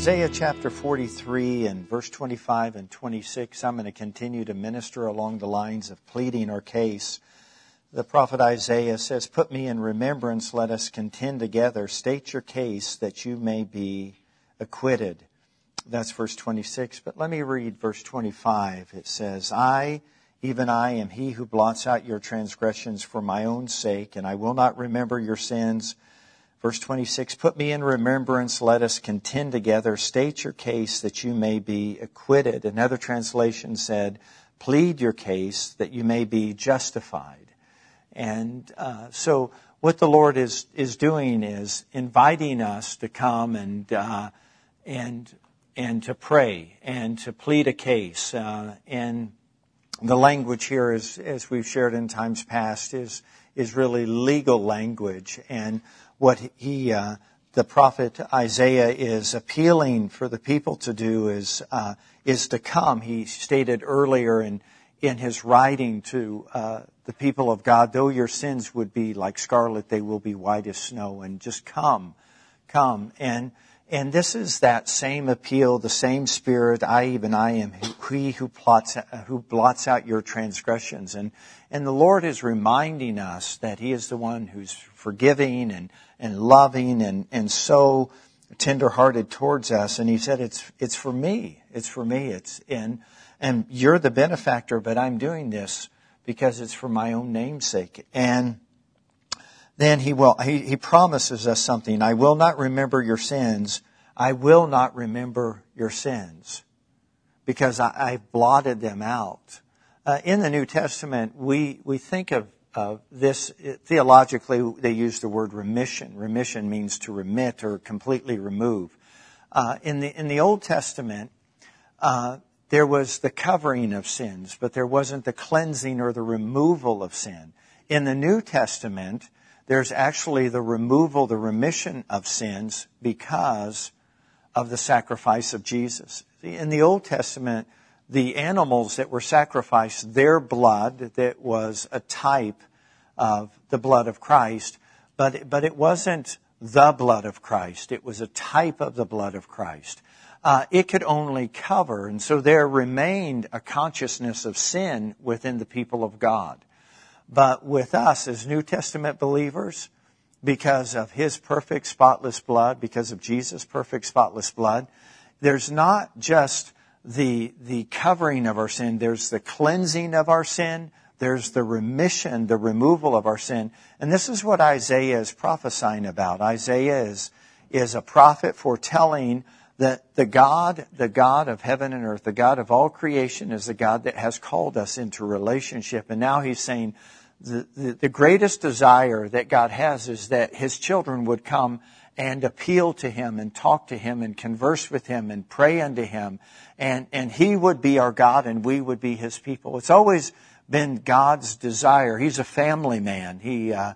Isaiah chapter 43 and verse 25 and 26, I'm going to continue to minister along the lines of pleading our case. The prophet Isaiah says, Put me in remembrance, let us contend together. State your case that you may be acquitted. That's verse 26. But let me read verse 25. It says, I, even I, am he who blots out your transgressions for my own sake, and I will not remember your sins. Verse 26, put me in remembrance, let us contend together, state your case that you may be acquitted. Another translation said, plead your case that you may be justified. And uh, so what the Lord is, is doing is inviting us to come and, uh, and, and to pray and to plead a case. Uh, and the language here is, as we've shared in times past, is, is really legal language. And what he, uh, the prophet Isaiah is appealing for the people to do is, uh, is to come. He stated earlier in, in his writing to uh, the people of God, though your sins would be like scarlet, they will be white as snow. And just come, come. And and this is that same appeal, the same spirit. I even I am he who plots, who blots out your transgressions. And and the Lord is reminding us that He is the one who's forgiving and and loving and and so tenderhearted towards us. And He said, "It's it's for me. It's for me. It's in." And you're the benefactor, but I'm doing this because it's for my own namesake. And then he will, he, he promises us something. I will not remember your sins. I will not remember your sins because I, I blotted them out. Uh, in the New Testament, we, we think of, of this theologically, they use the word remission. Remission means to remit or completely remove. Uh, in the in the Old Testament, uh, there was the covering of sins, but there wasn't the cleansing or the removal of sin. In the New Testament, there's actually the removal, the remission of sins because of the sacrifice of Jesus. In the Old Testament, the animals that were sacrificed, their blood that was a type of the blood of Christ, but, but it wasn't the blood of Christ. It was a type of the blood of Christ. Uh, it could only cover, and so there remained a consciousness of sin within the people of God. But with us as New Testament believers, because of his perfect spotless blood, because of Jesus' perfect spotless blood, there's not just the, the covering of our sin, there's the cleansing of our sin, there's the remission, the removal of our sin. And this is what Isaiah is prophesying about. Isaiah is, is a prophet foretelling that the God, the God of heaven and earth, the God of all creation is the God that has called us into relationship. And now he's saying, the, the, greatest desire that God has is that His children would come and appeal to Him and talk to Him and converse with Him and pray unto Him. And, and He would be our God and we would be His people. It's always been God's desire. He's a family man. He, uh,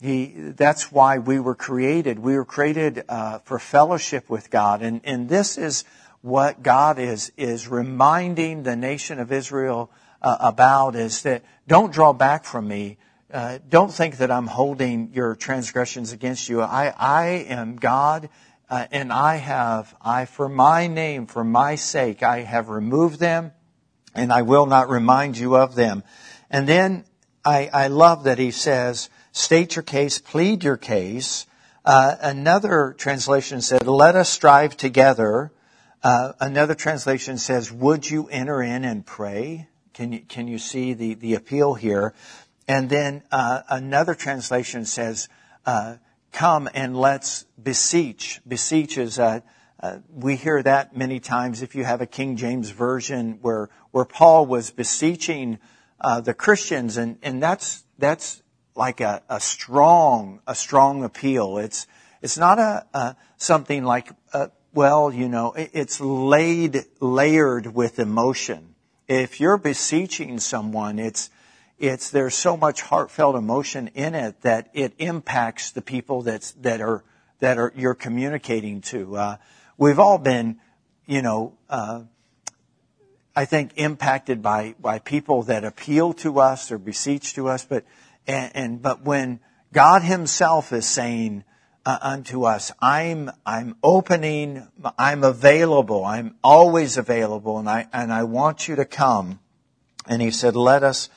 he, that's why we were created. We were created uh, for fellowship with God. And, and this is what God is, is reminding the nation of Israel uh, about is that don't draw back from me. Uh, don't think that I'm holding your transgressions against you. I, I am God, uh, and I have, I, for my name, for my sake, I have removed them, and I will not remind you of them. And then I, I love that he says, state your case, plead your case. Uh, another translation said, let us strive together. Uh, another translation says, would you enter in and pray? Can you, can you see the, the appeal here? And then uh, another translation says, uh, come and let's beseech. Beseech is, uh, uh, we hear that many times if you have a King James version where, where Paul was beseeching uh, the Christians and, and that's, that's like a, a strong, a strong appeal. It's, it's not a, a something like, uh, well, you know, it's laid, layered with emotion if you're beseeching someone, it's, it's, there's so much heartfelt emotion in it that it impacts the people that's, that are, that are, you're communicating to. Uh, we've all been, you know, uh, I think impacted by, by people that appeal to us or beseech to us, but, and, and but when God himself is saying, uh, unto us. I'm, I'm opening, I'm available. I'm always available and I, and I want you to come. And he said, let us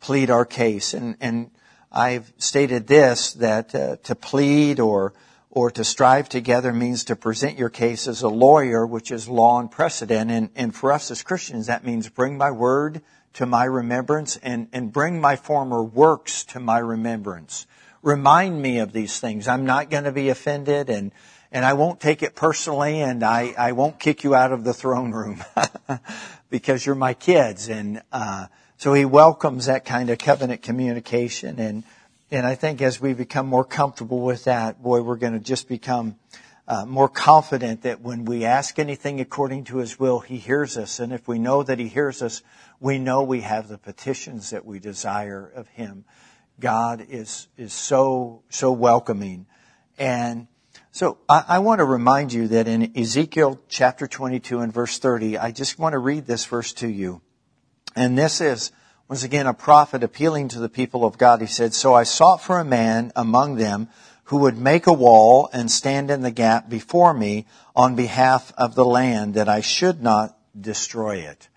plead our case. And, and I've stated this, that uh, to plead or, or to strive together means to present your case as a lawyer, which is law and precedent. And, and for us as Christians, that means bring my word to my remembrance and, and bring my former works to my remembrance. Remind me of these things. I'm not going to be offended and, and I won't take it personally and I, I won't kick you out of the throne room because you're my kids. And, uh, so he welcomes that kind of covenant communication. And, and I think as we become more comfortable with that, boy, we're going to just become uh, more confident that when we ask anything according to his will, he hears us. And if we know that he hears us, we know we have the petitions that we desire of him. God is, is so, so welcoming. And so I, I, want to remind you that in Ezekiel chapter 22 and verse 30, I just want to read this verse to you. And this is, once again, a prophet appealing to the people of God. He said, So I sought for a man among them who would make a wall and stand in the gap before me on behalf of the land that I should not destroy it.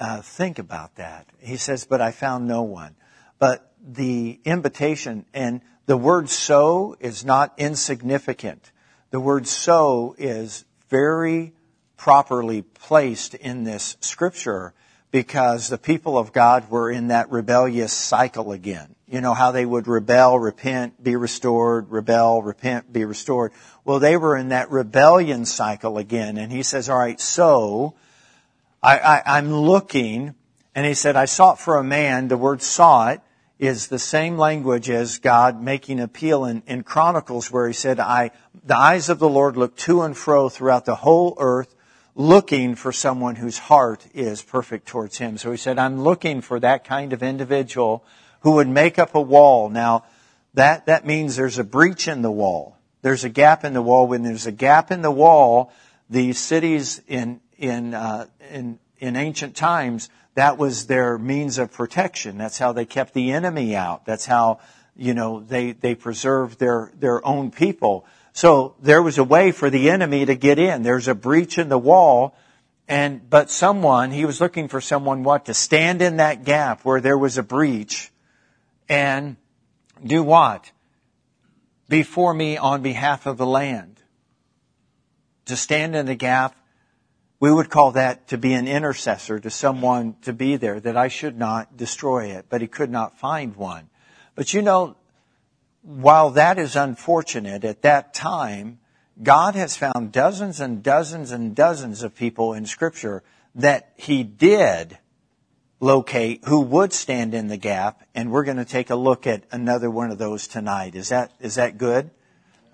Uh, think about that. He says, but I found no one. But the invitation and the word so is not insignificant. The word so is very properly placed in this scripture because the people of God were in that rebellious cycle again. You know how they would rebel, repent, be restored, rebel, repent, be restored. Well, they were in that rebellion cycle again. And he says, all right, so I, I, am looking, and he said, I sought for a man. The word sought is the same language as God making appeal in, in Chronicles where he said, I, the eyes of the Lord look to and fro throughout the whole earth looking for someone whose heart is perfect towards him. So he said, I'm looking for that kind of individual who would make up a wall. Now, that, that means there's a breach in the wall. There's a gap in the wall. When there's a gap in the wall, the cities in, in, uh, in, in ancient times, that was their means of protection. That's how they kept the enemy out. That's how, you know, they, they preserved their, their own people. So there was a way for the enemy to get in. There's a breach in the wall. And, but someone, he was looking for someone what? To stand in that gap where there was a breach and do what? Before me on behalf of the land. To stand in the gap, we would call that to be an intercessor, to someone to be there, that I should not destroy it, but he could not find one. But you know, while that is unfortunate at that time, God has found dozens and dozens and dozens of people in scripture that he did locate who would stand in the gap and we're going to take a look at another one of those tonight. Is that is that good?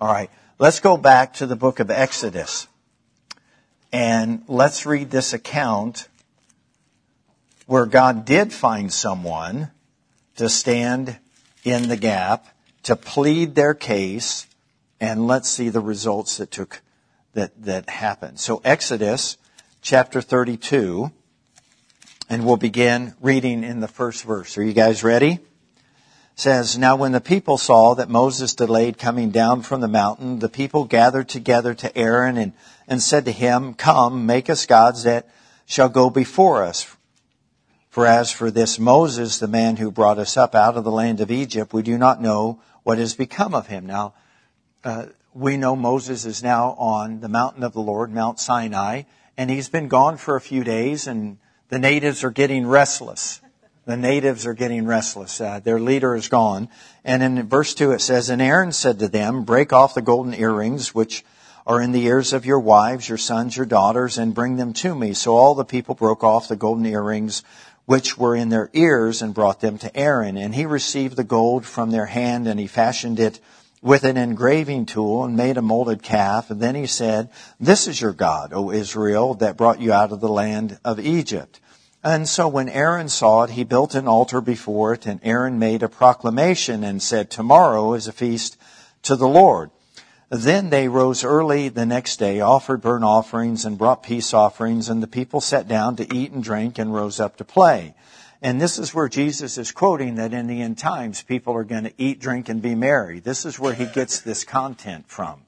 All right. Let's go back to the book of Exodus. And let's read this account where God did find someone to stand in the gap to plead their case, and let's see the results that took that that happened. So Exodus chapter 32, and we'll begin reading in the first verse. Are you guys ready? Says, Now when the people saw that Moses delayed coming down from the mountain, the people gathered together to Aaron and, and said to him, Come, make us gods that shall go before us. For as for this Moses, the man who brought us up out of the land of Egypt, we do not know what has become of him. Now, uh, we know Moses is now on the mountain of the Lord, Mount Sinai, and he's been gone for a few days, and the natives are getting restless. The natives are getting restless. Uh, their leader is gone. And in verse 2 it says, And Aaron said to them, Break off the golden earrings which are in the ears of your wives, your sons, your daughters, and bring them to me. So all the people broke off the golden earrings which were in their ears and brought them to Aaron. And he received the gold from their hand and he fashioned it with an engraving tool and made a molded calf. And then he said, This is your God, O Israel, that brought you out of the land of Egypt. And so when Aaron saw it, he built an altar before it, and Aaron made a proclamation and said, Tomorrow is a feast to the Lord. Then they rose early the next day, offered burnt offerings and brought peace offerings, and the people sat down to eat and drink and rose up to play. and this is where Jesus is quoting that in the end times people are going to eat, drink, and be merry. This is where he gets this content from.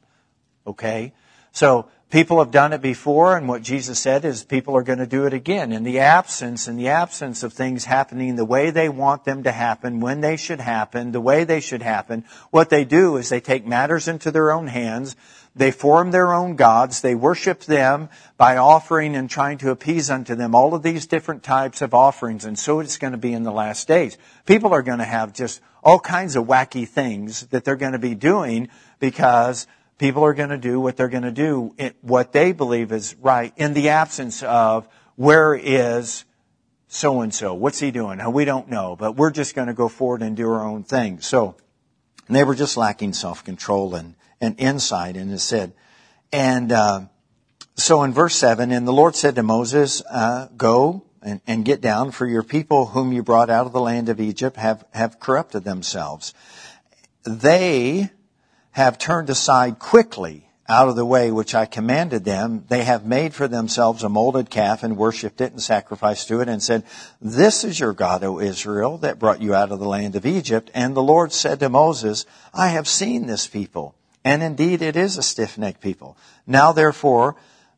Okay? So people have done it before, and what Jesus said is people are going to do it again. In the absence, in the absence of things happening the way they want them to happen, when they should happen, the way they should happen, what they do is they take matters into their own hands. They form their own gods. They worship them by offering and trying to appease unto them all of these different types of offerings. And so it's going to be in the last days. People are going to have just all kinds of wacky things that they're going to be doing because people are going to do what they're going to do, what they believe is right, in the absence of where is so and so? What's he doing? We don't know, but we're just going to go forward and do our own thing. So they were just lacking self control and, and insight, and it said, and uh, so in verse seven, and the Lord said to Moses, uh, "Go and, and get down, for your people whom you brought out of the land of Egypt have have corrupted themselves. They." Have turned aside quickly out of the way which I commanded them, they have made for themselves a molded calf and worshipped it and sacrificed to it and said, This is your God, O Israel, that brought you out of the land of Egypt. And the Lord said to Moses, I have seen this people, and indeed it is a stiff-necked people. Now therefore,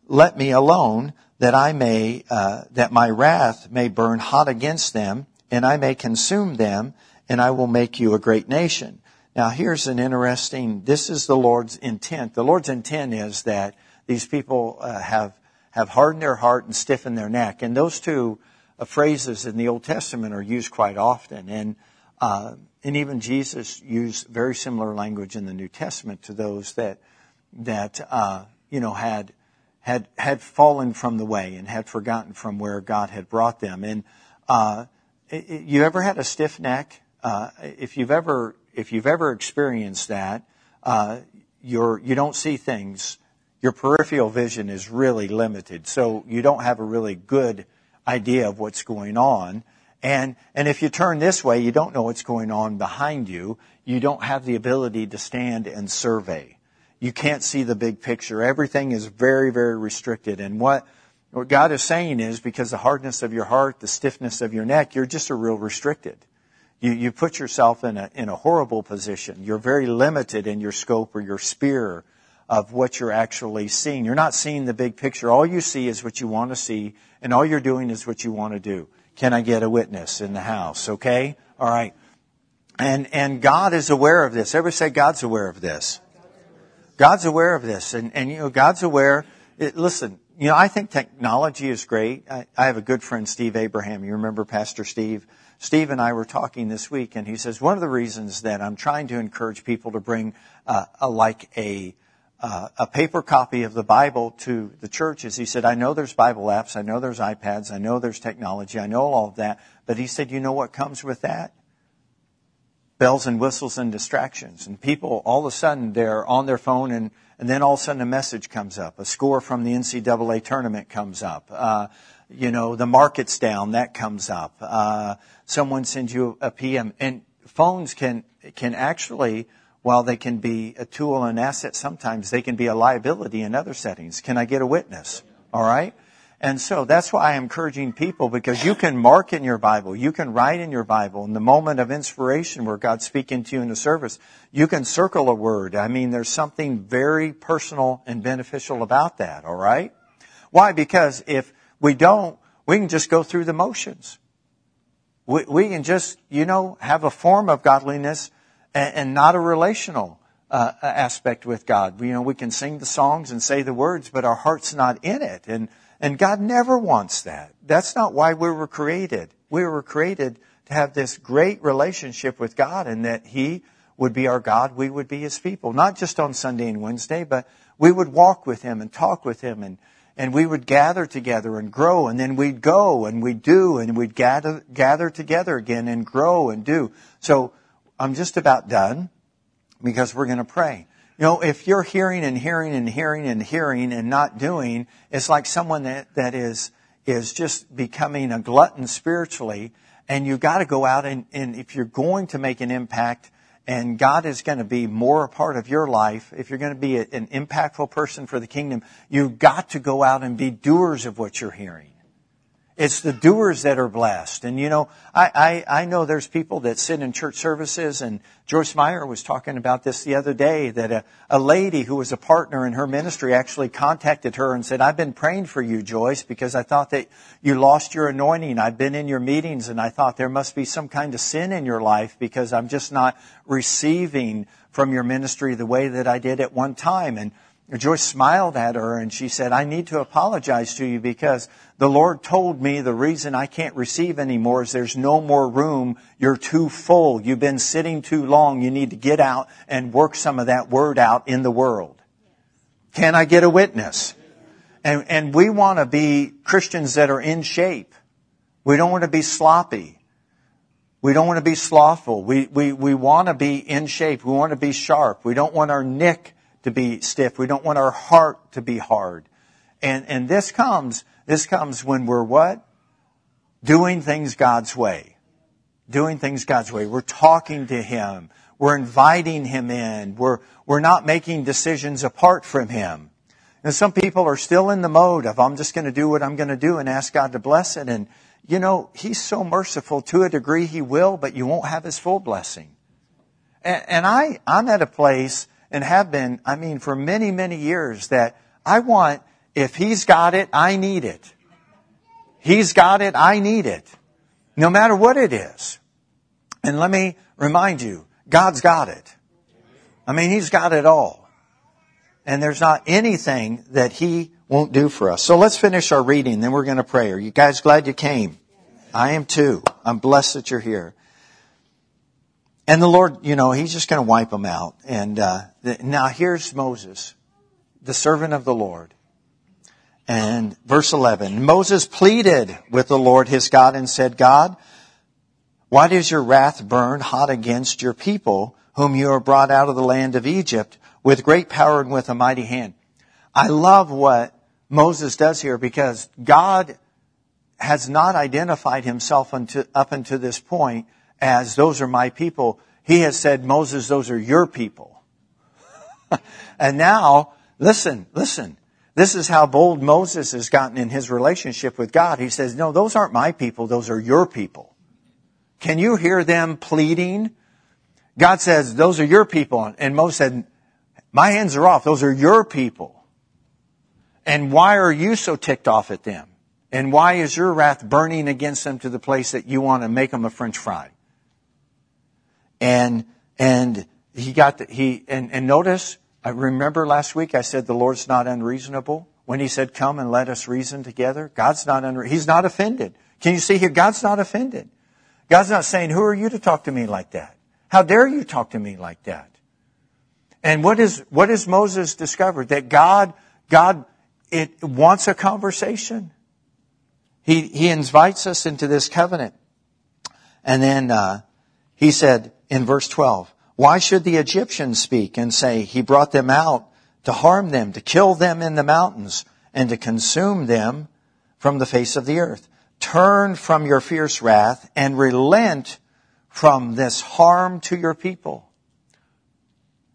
let me alone, that I may, uh, that my wrath may burn hot against them, and I may consume them, and I will make you a great nation. Now here's an interesting, this is the Lord's intent. The Lord's intent is that these people uh, have, have hardened their heart and stiffened their neck. And those two uh, phrases in the Old Testament are used quite often. And, uh, and even Jesus used very similar language in the New Testament to those that, that, uh, you know, had, had, had fallen from the way and had forgotten from where God had brought them. And, uh, you ever had a stiff neck? Uh, if you've ever if you've ever experienced that, uh, you're, you don't see things. Your peripheral vision is really limited, so you don't have a really good idea of what's going on. And, and if you turn this way, you don't know what's going on behind you. You don't have the ability to stand and survey. You can't see the big picture. Everything is very, very restricted. And what, what God is saying is because the hardness of your heart, the stiffness of your neck, you're just a real restricted. You, you put yourself in a, in a horrible position. You're very limited in your scope or your sphere of what you're actually seeing. You're not seeing the big picture. All you see is what you want to see, and all you're doing is what you want to do. Can I get a witness in the house? Okay? All right. And, and God is aware of this. Everybody say God's aware of this. God's aware of this. And, and you know, God's aware. It, listen, you know, I think technology is great. I, I have a good friend, Steve Abraham. You remember Pastor Steve? Steve and I were talking this week, and he says one of the reasons that I'm trying to encourage people to bring uh, a, like a uh, a paper copy of the Bible to the church is he said, I know there's Bible apps, I know there's iPads, I know there's technology, I know all of that, but he said, you know what comes with that? Bells and whistles and distractions. And people, all of a sudden, they're on their phone and, and then all of a sudden a message comes up. A score from the NCAA tournament comes up. Uh, you know, the market's down, that comes up. Uh, someone sends you a PM, and phones can can actually, while they can be a tool and asset, sometimes they can be a liability in other settings. Can I get a witness? All right. And so that's why I'm encouraging people because you can mark in your Bible, you can write in your Bible in the moment of inspiration where God's speaking to you in the service. You can circle a word. I mean, there's something very personal and beneficial about that, all right? Why? Because if we don't, we can just go through the motions. We, we can just, you know, have a form of godliness and, and not a relational uh, aspect with God. You know, we can sing the songs and say the words, but our heart's not in it. And, and God never wants that. That's not why we were created. We were created to have this great relationship with God and that He would be our God, we would be His people. Not just on Sunday and Wednesday, but we would walk with Him and talk with Him and and we would gather together and grow and then we'd go and we'd do and we'd gather, gather together again and grow and do. So I'm just about done because we're going to pray. You know, if you're hearing and hearing and hearing and hearing and not doing, it's like someone that, that is, is just becoming a glutton spiritually and you've got to go out and, and if you're going to make an impact, and God is going to be more a part of your life, if you're going to be an impactful person for the kingdom, you've got to go out and be doers of what you're hearing. It's the doers that are blessed. And you know, I, I, I know there's people that sit in church services and Joyce Meyer was talking about this the other day that a, a lady who was a partner in her ministry actually contacted her and said, I've been praying for you, Joyce, because I thought that you lost your anointing. I've been in your meetings and I thought there must be some kind of sin in your life because I'm just not receiving from your ministry the way that I did at one time. And Joyce smiled at her and she said, I need to apologize to you because the Lord told me the reason I can't receive anymore is there's no more room. You're too full. You've been sitting too long. You need to get out and work some of that word out in the world. Can I get a witness? And, and we want to be Christians that are in shape. We don't want to be sloppy. We don't want to be slothful. We, we, we want to be in shape. We want to be sharp. We don't want our neck to be stiff. We don't want our heart to be hard. And, and this comes, this comes when we're what? Doing things God's way. Doing things God's way. We're talking to Him. We're inviting Him in. We're, we're not making decisions apart from Him. And some people are still in the mode of, I'm just going to do what I'm going to do and ask God to bless it. And, you know, He's so merciful to a degree He will, but you won't have His full blessing. And, and I, I'm at a place and have been, I mean, for many, many years that I want, if he's got it, I need it. He's got it, I need it. No matter what it is. And let me remind you, God's got it. I mean, He's got it all. And there's not anything that He won't do for us. So let's finish our reading, then we're going to pray. Are you guys glad you came? I am too. I'm blessed that you're here. And the Lord, you know, He's just going to wipe them out. And uh, the, now here's Moses, the servant of the Lord. And verse 11, Moses pleaded with the Lord his God and said, God, why does your wrath burn hot against your people, whom you have brought out of the land of Egypt with great power and with a mighty hand? I love what Moses does here because God has not identified himself up until this point as those are my people. He has said, Moses, those are your people. and now, listen, listen. This is how bold Moses has gotten in his relationship with God. He says, no, those aren't my people. Those are your people. Can you hear them pleading? God says, those are your people. And Moses said, my hands are off. Those are your people. And why are you so ticked off at them? And why is your wrath burning against them to the place that you want to make them a french fry? And, and he got the, he, and, and notice, I remember last week I said the Lord's not unreasonable. When he said, come and let us reason together, God's not unre- he's not offended. Can you see here? God's not offended. God's not saying, who are you to talk to me like that? How dare you talk to me like that? And what is, what is Moses discovered? That God, God, it wants a conversation. He, he invites us into this covenant. And then, uh, he said, in verse 12. Why should the Egyptians speak and say, He brought them out to harm them, to kill them in the mountains, and to consume them from the face of the earth? Turn from your fierce wrath and relent from this harm to your people.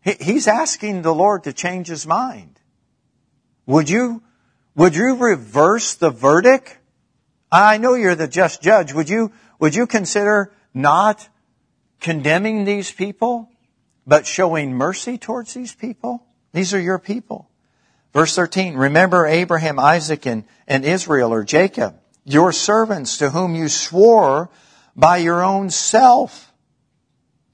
He's asking the Lord to change his mind. Would you, would you reverse the verdict? I know you're the just judge. Would you, would you consider not condemning these people, but showing mercy towards these people? These are your people. Verse 13, remember Abraham, Isaac, and, and Israel or Jacob, your servants to whom you swore by your own self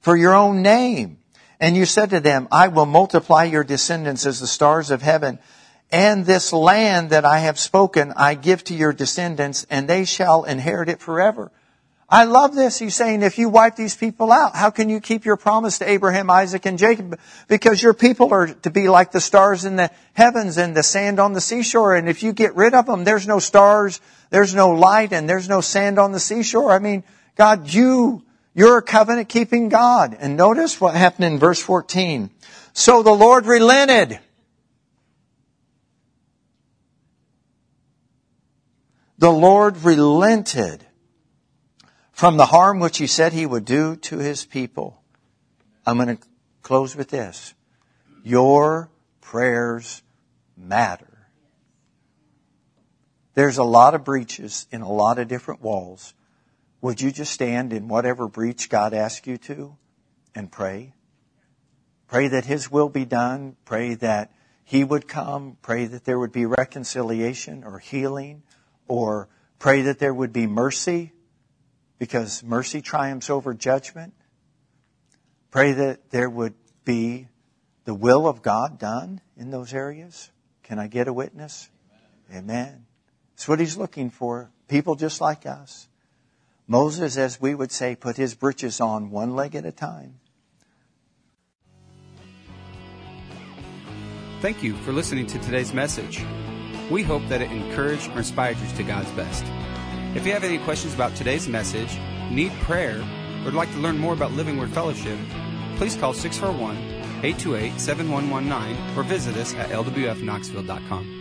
for your own name. And you said to them, I will multiply your descendants as the stars of heaven. And this land that I have spoken, I give to your descendants, and they shall inherit it forever. I love this. He's saying, if you wipe these people out, how can you keep your promise to Abraham, Isaac, and Jacob? Because your people are to be like the stars in the heavens and the sand on the seashore. And if you get rid of them, there's no stars, there's no light, and there's no sand on the seashore. I mean, God, you, you're a covenant keeping God. And notice what happened in verse 14. So the Lord relented. The Lord relented from the harm which he said he would do to his people. I'm going to close with this. Your prayers matter. There's a lot of breaches in a lot of different walls. Would you just stand in whatever breach God asks you to and pray? Pray that His will be done. Pray that He would come. Pray that there would be reconciliation or healing or pray that there would be mercy because mercy triumphs over judgment. Pray that there would be the will of God done in those areas. Can I get a witness? Amen. Amen. That's what he's looking for. People just like us. Moses, as we would say, put his britches on one leg at a time. Thank you for listening to today's message. We hope that it encouraged or inspired you to God's best. If you have any questions about today's message, need prayer, or would like to learn more about Living Word Fellowship, please call 641 828 7119 or visit us at lwfknoxville.com.